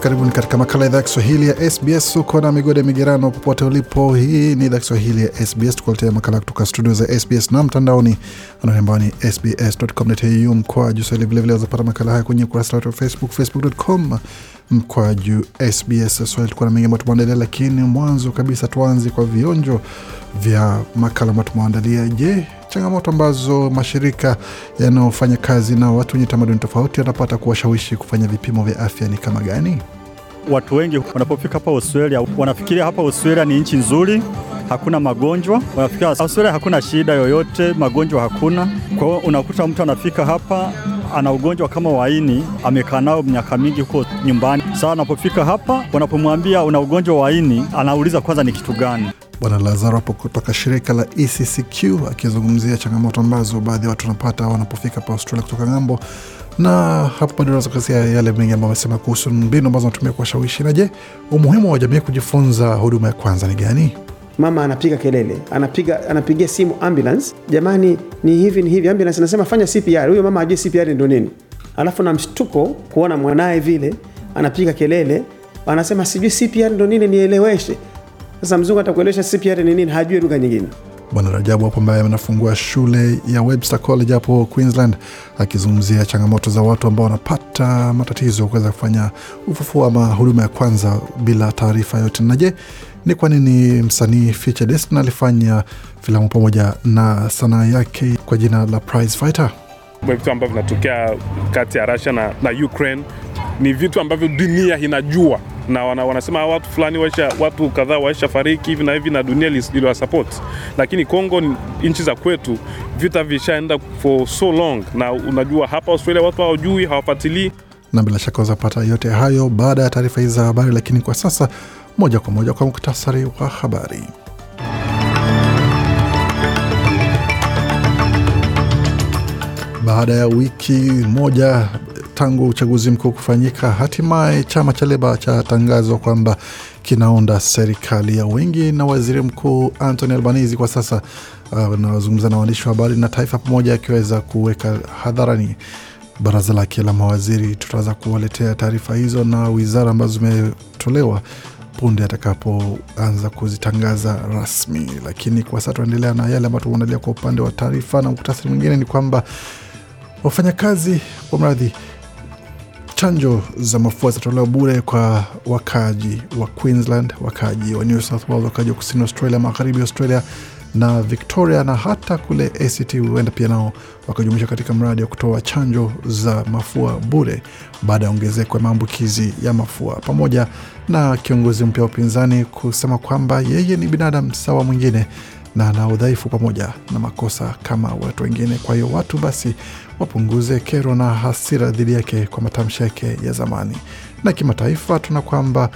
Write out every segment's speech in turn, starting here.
Karibuni katika makala idhaa ya Kiswahili ya SBS. Uko na migode migerano popote ulipo. Hii ni idhaa Kiswahili ya SBS, tukuletea makala kutoka studio za SBS na mtandaoni ambao ni sbs.com.au mkoa juu Swahili. Vilevile wazapata makala haya kwenye ukurasa wetu wa Facebook, facebook.com mkoa juu SBS Swahili. Tukuwa na mengi ambayo tumeandalia, lakini mwanzo kabisa tuanze kwa vionjo vya makala ambayo tumeandalia. Je, changamoto ambazo mashirika yanayofanya kazi na watu wenye tamaduni tofauti wanapata kuwashawishi kufanya vipimo vya afya ni kama gani? Watu wengi wanapofika hapa Australia wanafikiria hapa Australia ni nchi nzuri, hakuna magonjwa. Wanafikiria Australia hakuna shida yoyote, magonjwa hakuna. Kwa hiyo unakuta mtu anafika hapa ana ugonjwa kama waini, amekaa nao miaka mingi huko nyumbani. Sasa anapofika hapa, wanapomwambia una ugonjwa wa ini, anauliza kwanza ni kitu gani. Bwana Lazaro hapo kutoka shirika la ECCQ akizungumzia changamoto ambazo baadhi ya watu wanapata wanapofika pa Australia kutoka ng'ambo, na hapo bado unaweza kusia yale mengi ambayo amesema kuhusu mbinu ambazo wanatumia kuwashawishi. Na je, umuhimu wa jamii kujifunza huduma ya kwanza ni gani? Mama anapiga kelele, anapiga anapigia simu ambulance, jamani, ni hivi ni hivi. Ambulance anasema fanya CPR. Huyo mama ajue CPR ndio nini, alafu na mshtuko kuona mwanaye vile anapiga kelele, anasema sijui CPR ndio nini, nieleweshe. Sasa mzungu atakuelewesha CPR ni nini, hajui lugha nyingine. Bwana Rajabu hapo ambaye anafungua shule ya Webster College hapo Queensland, akizungumzia changamoto za watu ambao wanapata matatizo kuweza kufanya ufufuo ama huduma ya kwanza bila taarifa yote. Na je, ni kwa nini msanii Future Destin alifanya filamu pamoja na sanaa yake kwa jina la Prize Fighter? vitu ambavyo vinatokea kati ya Russia na, na Ukraine ni vitu ambavyo dunia inajua na wana, wanasema watu fulani waisha, watu kadhaa waisha fariki hivi na hivi na dunia iliwa support, lakini Kongo, nchi za kwetu, vita vishaenda for so long, na unajua hapa Australia watu hawajui, hawafuatilii. Na bila shaka wazapata yote hayo baada ya taarifa hizi za habari, lakini kwa sasa moja kwa moja kwa muktasari wa habari. Baada ya wiki moja tangu uchaguzi mkuu kufanyika, hatimaye chama cha Leba chatangazwa kwamba kinaunda serikali ya wengi, na waziri mkuu Anthony Albanese kwa sasa anazungumza uh, na waandishi wa habari na taifa pamoja, akiweza kuweka hadharani baraza lake la mawaziri. Tutaweza kuwaletea taarifa hizo na wizara ambazo zimetolewa punde atakapoanza kuzitangaza rasmi. Lakini kwa sasa tunaendelea na yale ambayo tumeandalia kwa upande wa taarifa, na muktasari mwingine ni kwamba wafanyakazi wa mradhi chanjo za mafua zitatolewa bure kwa wakaaji wa Queensland, wakaaji wa New South Wales, wakaaji wa kusini Australia, magharibi Australia na Victoria na hata kule ACT huenda pia nao wakajumuisha katika mradi wa kutoa chanjo za mafua bure baada ya ongezeko ya maambukizi ya mafua, pamoja na kiongozi mpya wa upinzani kusema kwamba yeye ni binadamu sawa mwingine na ana udhaifu pamoja na makosa kama watu wengine. Kwa hiyo watu basi wapunguze kero na hasira dhidi yake kwa matamshi yake ya zamani. Na kimataifa, tuna kwamba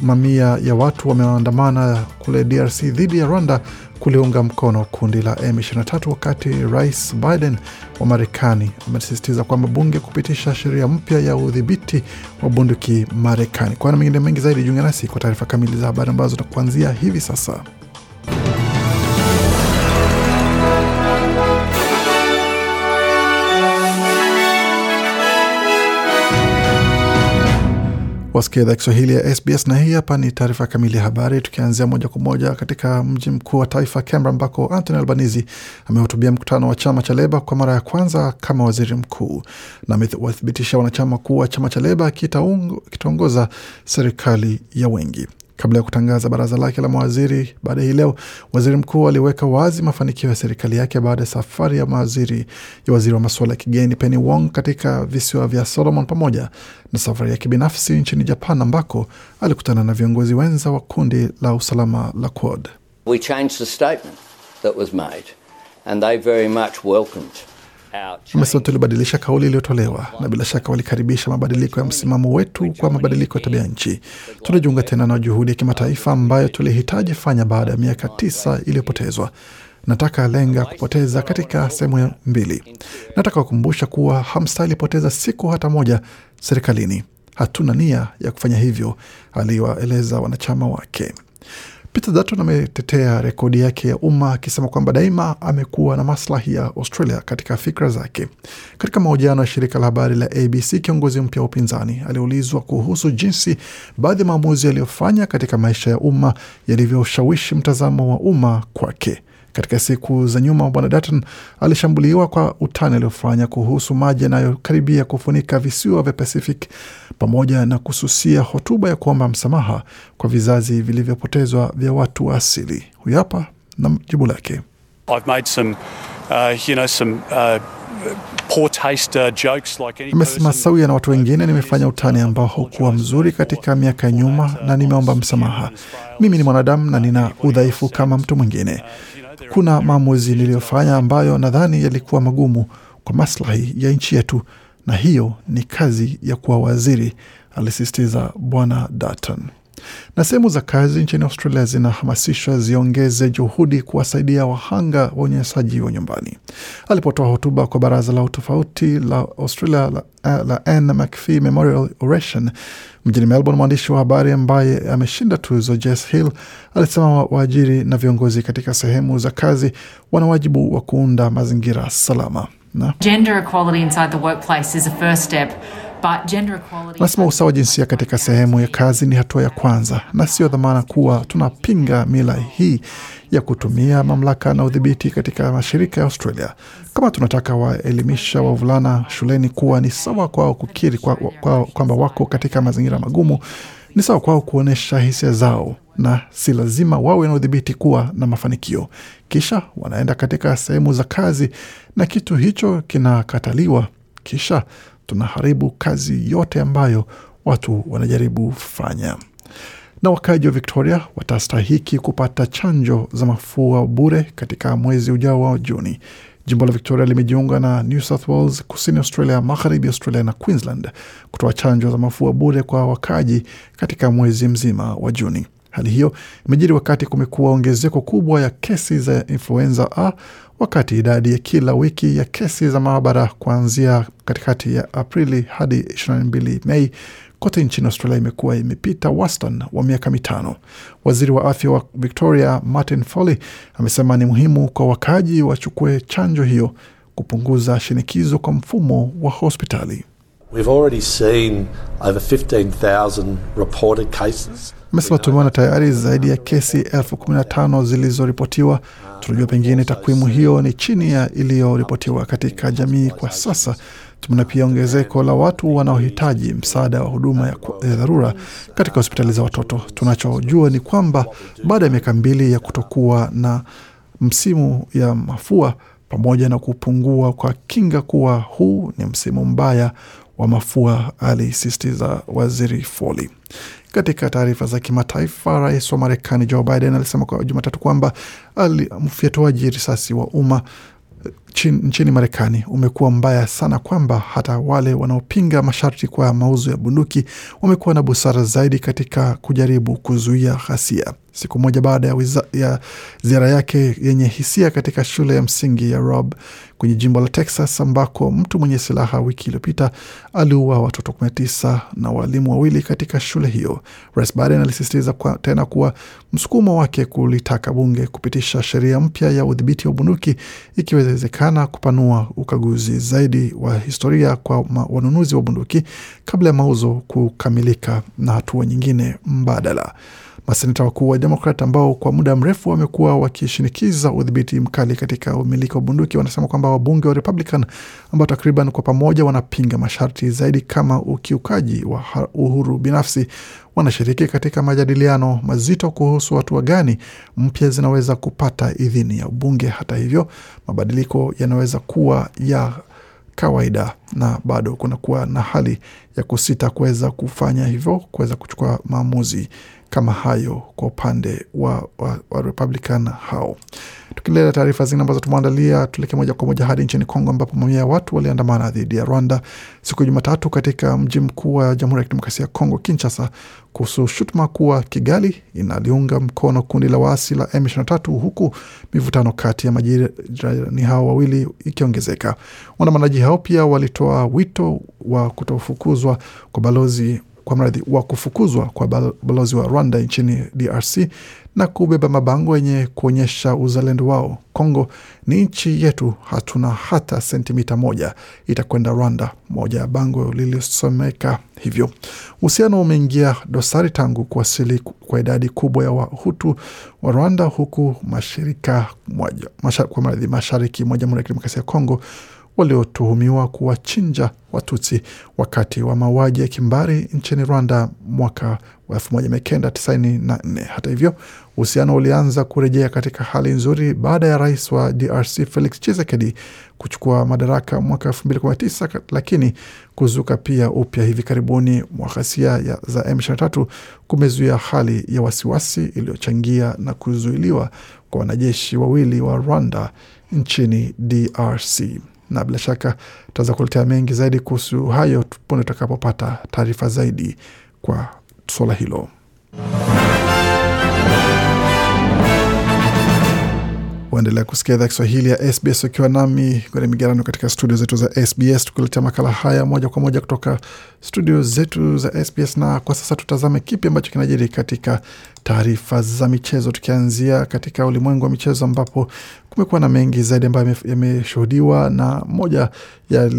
mamia ya watu wameandamana kule DRC dhidi ya Rwanda kuliunga mkono kundi la M23, wakati Rais Biden wa Marekani amesisitiza kwamba bunge kupitisha sheria mpya ya udhibiti wa bunduki Marekani. Kwa na mengine mengi zaidi, jiunge nasi kwa taarifa kamili za habari ambazo takuanzia hivi sasa. Wasikia Kiswahili ya SBS na hii hapa ni taarifa kamili ya habari, tukianzia moja kwa moja katika mji mkuu wa taifa Canberra, ambako Anthony Albanese amehutubia mkutano wa chama cha Leba kwa mara ya kwanza kama waziri mkuu na amewathibitisha wanachama kuwa chama cha Leba kitaongoza serikali ya wengi. Kabla ya kutangaza baraza lake la mawaziri baada hii leo, waziri mkuu aliweka wazi mafanikio ya serikali yake baada ya safari ya mawaziri ya waziri wa masuala ya kigeni Penny Wong katika visiwa vya Solomon pamoja na safari yake binafsi nchini Japan ambako alikutana na viongozi wenza wa kundi la usalama la Quad. We changed the statement that was made and they very much welcomed Amesema tulibadilisha kauli iliyotolewa na bila shaka walikaribisha mabadiliko ya msimamo wetu kwa mabadiliko ya tabia nchi. Tunajiunga tena na juhudi ya kimataifa ambayo tulihitaji fanya baada ya miaka tisa iliyopotezwa. Nataka lenga kupoteza katika sehemu mbili. Nataka kukumbusha kuwa hamstahili poteza siku hata moja serikalini. Hatuna nia ya kufanya hivyo, aliwaeleza wanachama wake. Peter Dutton ametetea rekodi yake ya umma akisema kwamba daima amekuwa na maslahi ya Australia katika fikra zake. Katika mahojiano ya shirika la habari la ABC, kiongozi mpya wa upinzani aliulizwa kuhusu jinsi baadhi ya maamuzi yaliyofanya katika maisha ya umma yalivyoshawishi mtazamo wa umma kwake. Katika siku za nyuma, bwana Dutton alishambuliwa kwa utani aliofanya kuhusu maji yanayokaribia kufunika visiwa vya Pacific pamoja na kususia hotuba ya kuomba msamaha kwa vizazi vilivyopotezwa vya watu wa asili. Huyu hapa na jibu lake. I've made some, uh, you know, some uh, poor taste uh, jokes like Amesema sawia na watu wengine, nimefanya utani ambao haukuwa mzuri katika miaka ya nyuma na nimeomba msamaha. Mimi ni mwanadamu na nina udhaifu kama mtu mwingine. Kuna maamuzi niliyofanya ambayo nadhani yalikuwa magumu kwa maslahi ya nchi yetu, na hiyo ni kazi ya kuwa waziri, alisisitiza bwana Dutton. Na sehemu za kazi nchini Australia zinahamasishwa ziongeze juhudi kuwasaidia wahanga wa unyanyasaji wa nyumbani. Alipotoa hotuba kwa baraza la utofauti la Australia la, la Anne McPhee Memorial Oration mjini Melbourne, mwandishi wa habari ambaye ameshinda tuzo Jess Hill alisema waajiri na viongozi katika sehemu za kazi wana wajibu wa kuunda mazingira salama na but gender equality. Usawa wa jinsia katika sehemu ya kazi ni hatua ya kwanza na sio dhamana kuwa tunapinga mila hii ya kutumia mamlaka na udhibiti katika mashirika ya Australia. Kama tunataka waelimisha wavulana shuleni kuwa ni sawa kwao kukiri kwamba kwa, kwamba wako katika mazingira magumu, ni sawa kwao kuonyesha hisia zao na si lazima wawe na udhibiti kuwa na mafanikio. Kisha wanaenda katika sehemu za kazi na kitu hicho kinakataliwa, kisha tunaharibu kazi yote ambayo watu wanajaribu fanya. Na wakaji wa Victoria watastahiki kupata chanjo za mafua bure katika mwezi ujao wa Juni. Jimbo la Victoria limejiunga na New South Wales, kusini Australia, magharibi Australia na Queensland kutoa chanjo za mafua bure kwa wakaji katika mwezi mzima wa Juni. Hali hiyo imejiri wakati kumekuwa ongezeko kubwa ya kesi za influenza A, wakati idadi ya kila wiki ya kesi za maabara kuanzia katikati ya Aprili hadi 22 Mei kote nchini Australia imekuwa imepita wastani wa miaka mitano. Waziri wa afya wa Victoria Martin Foley amesema ni muhimu kwa wakaaji wachukue chanjo hiyo kupunguza shinikizo kwa mfumo wa hospitali. We've already seen over 15,000 reported cases. Amesema tumeona tayari zaidi ya kesi elfu kumi na tano zilizoripotiwa. Tunajua pengine takwimu hiyo ni chini ya iliyoripotiwa katika jamii kwa sasa. Tumeona pia ongezeko la watu wanaohitaji msaada wa huduma ya, dharura katika hospitali za watoto. Tunachojua ni kwamba baada ya miaka mbili ya kutokuwa na msimu ya mafua pamoja na kupungua kwa kinga kuwa huu ni msimu mbaya wa mafua, alisisitiza waziri Foley. Katika taarifa za kimataifa, rais wa Marekani Joe Biden alisema kwa Jumatatu kwamba mfyatuaji risasi wa umma nchini Marekani umekuwa mbaya sana kwamba hata wale wanaopinga masharti kwa mauzo ya bunduki wamekuwa na busara zaidi katika kujaribu kuzuia ghasia. Siku moja baada ya, ya ziara yake yenye hisia katika shule ya msingi ya Robb kwenye jimbo la Texas ambako mtu mwenye silaha wiki iliyopita aliua watoto 19 na walimu wawili katika shule hiyo. Rais Biden alisisitiza tena kuwa msukumo wake kulitaka bunge kupitisha sheria mpya ya udhibiti wa bunduki ikiwezekana kupanua ukaguzi zaidi wa historia kwa wanunuzi wa bunduki kabla ya mauzo kukamilika na hatua nyingine mbadala. Maseneta wakuu wa Demokrat ambao kwa muda mrefu wamekuwa wakishinikiza udhibiti mkali katika umiliki wa bunduki wanasema kwamba wabunge wa Republican ambao takriban kwa pamoja wanapinga masharti zaidi kama ukiukaji wa uhuru binafsi wanashiriki katika majadiliano mazito kuhusu hatua gani mpya zinaweza kupata idhini ya ubunge. Hata hivyo, mabadiliko yanaweza kuwa ya kawaida na bado kunakuwa na hali ya kusita kuweza kufanya hivyo, kuweza kuchukua maamuzi kama hayo kwa upande wa, wa, wa Republican hao. Tukiendelea taarifa zingine ambazo tumeandalia, tuelekee moja kwa moja hadi nchini Kongo ambapo mamia ya watu waliandamana dhidi ya Rwanda siku ya Jumatatu katika mji mkuu wa Jamhuri ya Kidemokrasia ya Kongo, Kinshasa, kuhusu shutuma kuwa Kigali inaliunga mkono kundi la waasi la M23 huku mivutano kati ya majirani hao wawili ikiongezeka. Waandamanaji hao pia walitoa wito wa kutofukuzwa kwa balozi kwa mradhi wa kufukuzwa kwa balozi wa Rwanda nchini DRC na kubeba mabango yenye kuonyesha uzalendo wao. Kongo ni nchi yetu, hatuna hata sentimita moja itakwenda Rwanda, moja ya bango lilisomeka hivyo. Uhusiano umeingia dosari tangu kuwasili kwa idadi kubwa ya Wahutu wa Rwanda, huku mashirika moja, masha, kwa mradhi mashariki mwa Jamhuri ya Kidemokrasia ya Kongo waliotuhumiwa kuwachinja Watutsi wakati wa mauaji ya kimbari nchini Rwanda mwaka wa 1994. Hata hivyo, uhusiano ulianza kurejea katika hali nzuri baada ya rais wa DRC Felix Tshisekedi kuchukua madaraka mwaka 2019, lakini kuzuka pia upya hivi karibuni mwa ghasia za M23 kumezuia hali ya wasiwasi iliyochangia na kuzuiliwa kwa wanajeshi wawili wa Rwanda nchini DRC na bila shaka tutaweza kuletea mengi zaidi kuhusu hayo punde tutakapopata taarifa zaidi kwa suala hilo. Waendelea kusikia idhaa Kiswahili ya SBS ukiwa nami kwenye migarano katika studio zetu za SBS, tukiletea makala haya moja kwa moja kutoka studio zetu za SBS. Na kwa sasa tutazame kipi ambacho kinajiri katika taarifa za michezo, tukianzia katika ulimwengu wa michezo ambapo kumekuwa na mengi zaidi ambayo yameshuhudiwa, na moja ya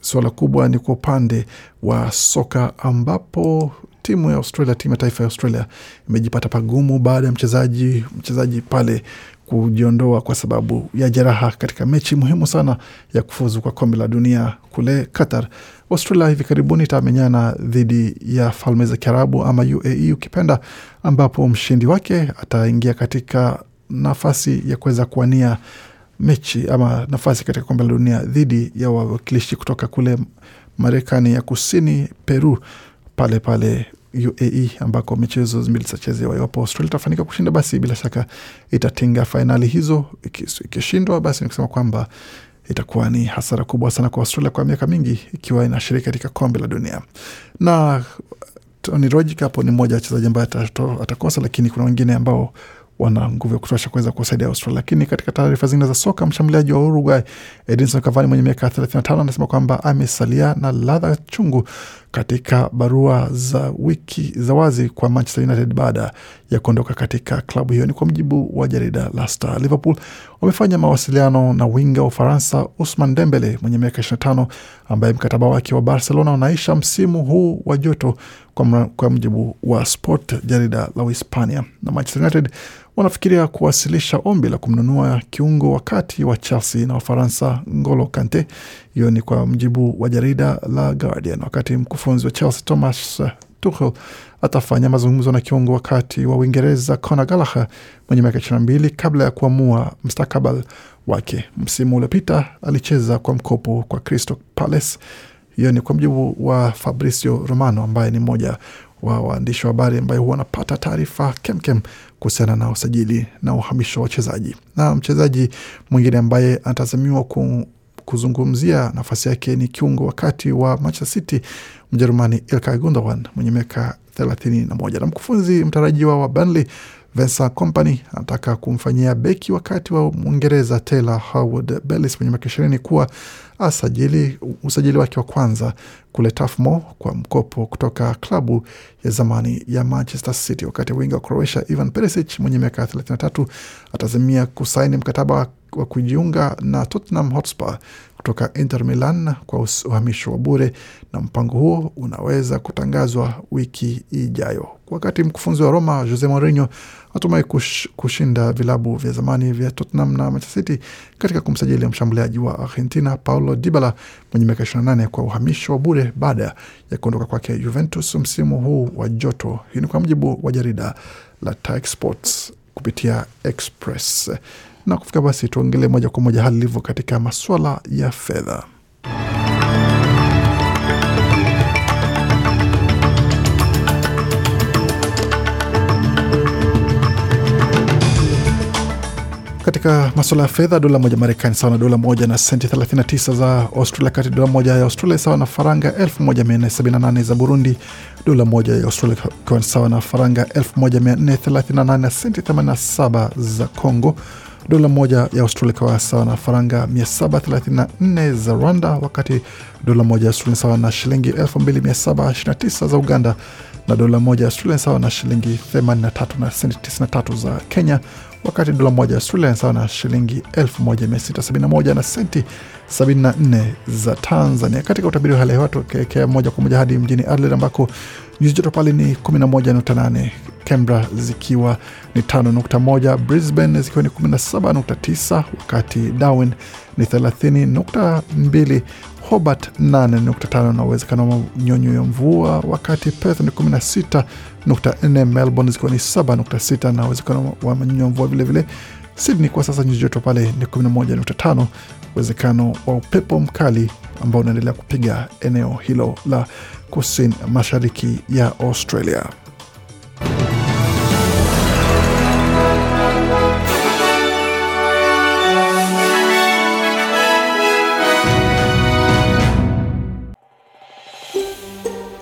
suala kubwa ni kwa upande wa soka ambapo timu ya Australia, timu ya taifa ya Australia imejipata pagumu baada ya mchezaji mchezaji pale kujiondoa kwa sababu ya jeraha katika mechi muhimu sana ya kufuzu kwa kombe la dunia kule Qatar. Australia hivi karibuni itamenyana dhidi ya Falme za Kiarabu ama UAE ukipenda, ambapo mshindi wake ataingia katika nafasi ya kuweza kuwania mechi ama nafasi katika kombe la dunia dhidi ya wawakilishi kutoka kule Marekani ya Kusini, Peru pale pale UAE ambako michezo mbili zitachezewa. Iwapo Australia itafanikiwa kushinda, basi bila shaka itatinga fainali hizo. Ikishindwa, basi ni kusema kwamba itakuwa ni hasara kubwa sana kwa Australia kwa miaka mingi, ikiwa inashiriki katika kombe la dunia. Na Tony Rogic hapo ni mmoja wa wachezaji ambaye atakosa, lakini kuna wengine ambao wana nguvu ya kutosha kuweza kuwasaidia Australia. Lakini katika taarifa zingine za soka, mshambuliaji wa Uruguay Edinson Cavani mwenye miaka 35 anasema kwamba amesalia na ladha chungu katika barua za wiki za wazi kwa Manchester United baada ya kuondoka katika klabu hiyo. Ni kwa mujibu wa jarida la Star. Liverpool wamefanya mawasiliano na winga wa Ufaransa Usman Dembele mwenye miaka 25 ambaye mkataba wake wa Barcelona unaisha msimu huu wa joto, kwa, kwa mujibu wa Sport, jarida la Uhispania. Na Manchester United wanafikiria kuwasilisha ombi la kumnunua kiungo wakati wa Chelsea na Wafaransa Ngolo Kante. Hiyo ni kwa mjibu wa jarida la Guardian. Wakati mkufunzi wa Chelsea Thomas Tuchel atafanya mazungumzo na kiungo wakati wa Uingereza Conor Gallagher mwenye miaka ishirini na mbili kabla ya kuamua mstakabal wake. Msimu uliopita alicheza kwa mkopo kwa Crystal Palace. Hiyo ni kwa mjibu wa Fabrizio Romano ambaye ni mmoja wa waandishi wa habari ambaye huwa anapata taarifa kemkem kuhusiana na usajili na uhamisho wa wachezaji. Na mchezaji mwingine ambaye anatazamiwa ku, kuzungumzia nafasi yake ni kiungo wakati wa Manchester City Mjerumani Ilkay Gundogan mwenye miaka thelathini na moja na mkufunzi mtarajiwa wa Burnley Vincent Kompany anataka kumfanyia beki wakati wa Mwingereza Taylor Howard Bellis mwenye miaka ishirini kuwa asajili usajili wake wa kwanza kule Turf Moor kwa mkopo kutoka klabu ya zamani ya Manchester City. Wakati winga wa Croatia Ivan Perisic mwenye miaka 33 atazimia kusaini mkataba wa kujiunga na Tottenham Hotspur kutoka Inter Milan kwa uhamisho wa bure, na mpango huo unaweza kutangazwa wiki ijayo. Wakati mkufunzi wa Roma Jose Mourinho atumai kush, kushinda vilabu vya zamani vya Tottenham na Manchester City katika kumsajili mshambuliaji wa Argentina Paulo Dybala mwenye miaka 28 kwa uhamisho wa bure baada ya kuondoka kwake Juventus msimu huu wa joto. Hii ni kwa mujibu wa jarida la Talksport kupitia Express. Na kufika basi, tuongelee moja kwa moja hali ilivyo katika maswala ya fedha. katika masuala ya fedha, dola moja Marekani sawa na dola moja na senti 39 za Australia, kati dola moja ya Australia sawa na faranga 1478 za Burundi, dola moja ya Australia ikiwa sawa na faranga 1438 na senti 87 za Congo, dola moja ya Australia ikawa sawa na faranga 734 za Rwanda, wakati dola moja ya Australia sawa na shilingi 2729 za Uganda na dola moja ya Australia sawa na shilingi 83 na senti 93 za Kenya, wakati dola moja ya Australia sawa na shilingi 1671 na senti 74 za Tanzania. Katika utabiri wa hali ya hewa tukielekea moja kwa moja hadi mjini Adelaide ambako nyuzi joto pale ni 11.8, Canberra zikiwa ni 5.1, Brisbane zikiwa ni 17.9, wakati Darwin ni 30.2 Hobart 8.5 na uwezekano wa nyonyo ya mvua, wakati Perth ni 16.4, Melbourne zikiwa ni 7.6 na uwezekano wa manyonyo ya mvua vilevile. Sydney kwa sasa nyuzi joto pale ni 11.5, uwezekano wa upepo mkali ambao unaendelea kupiga eneo hilo la kusini mashariki ya Australia.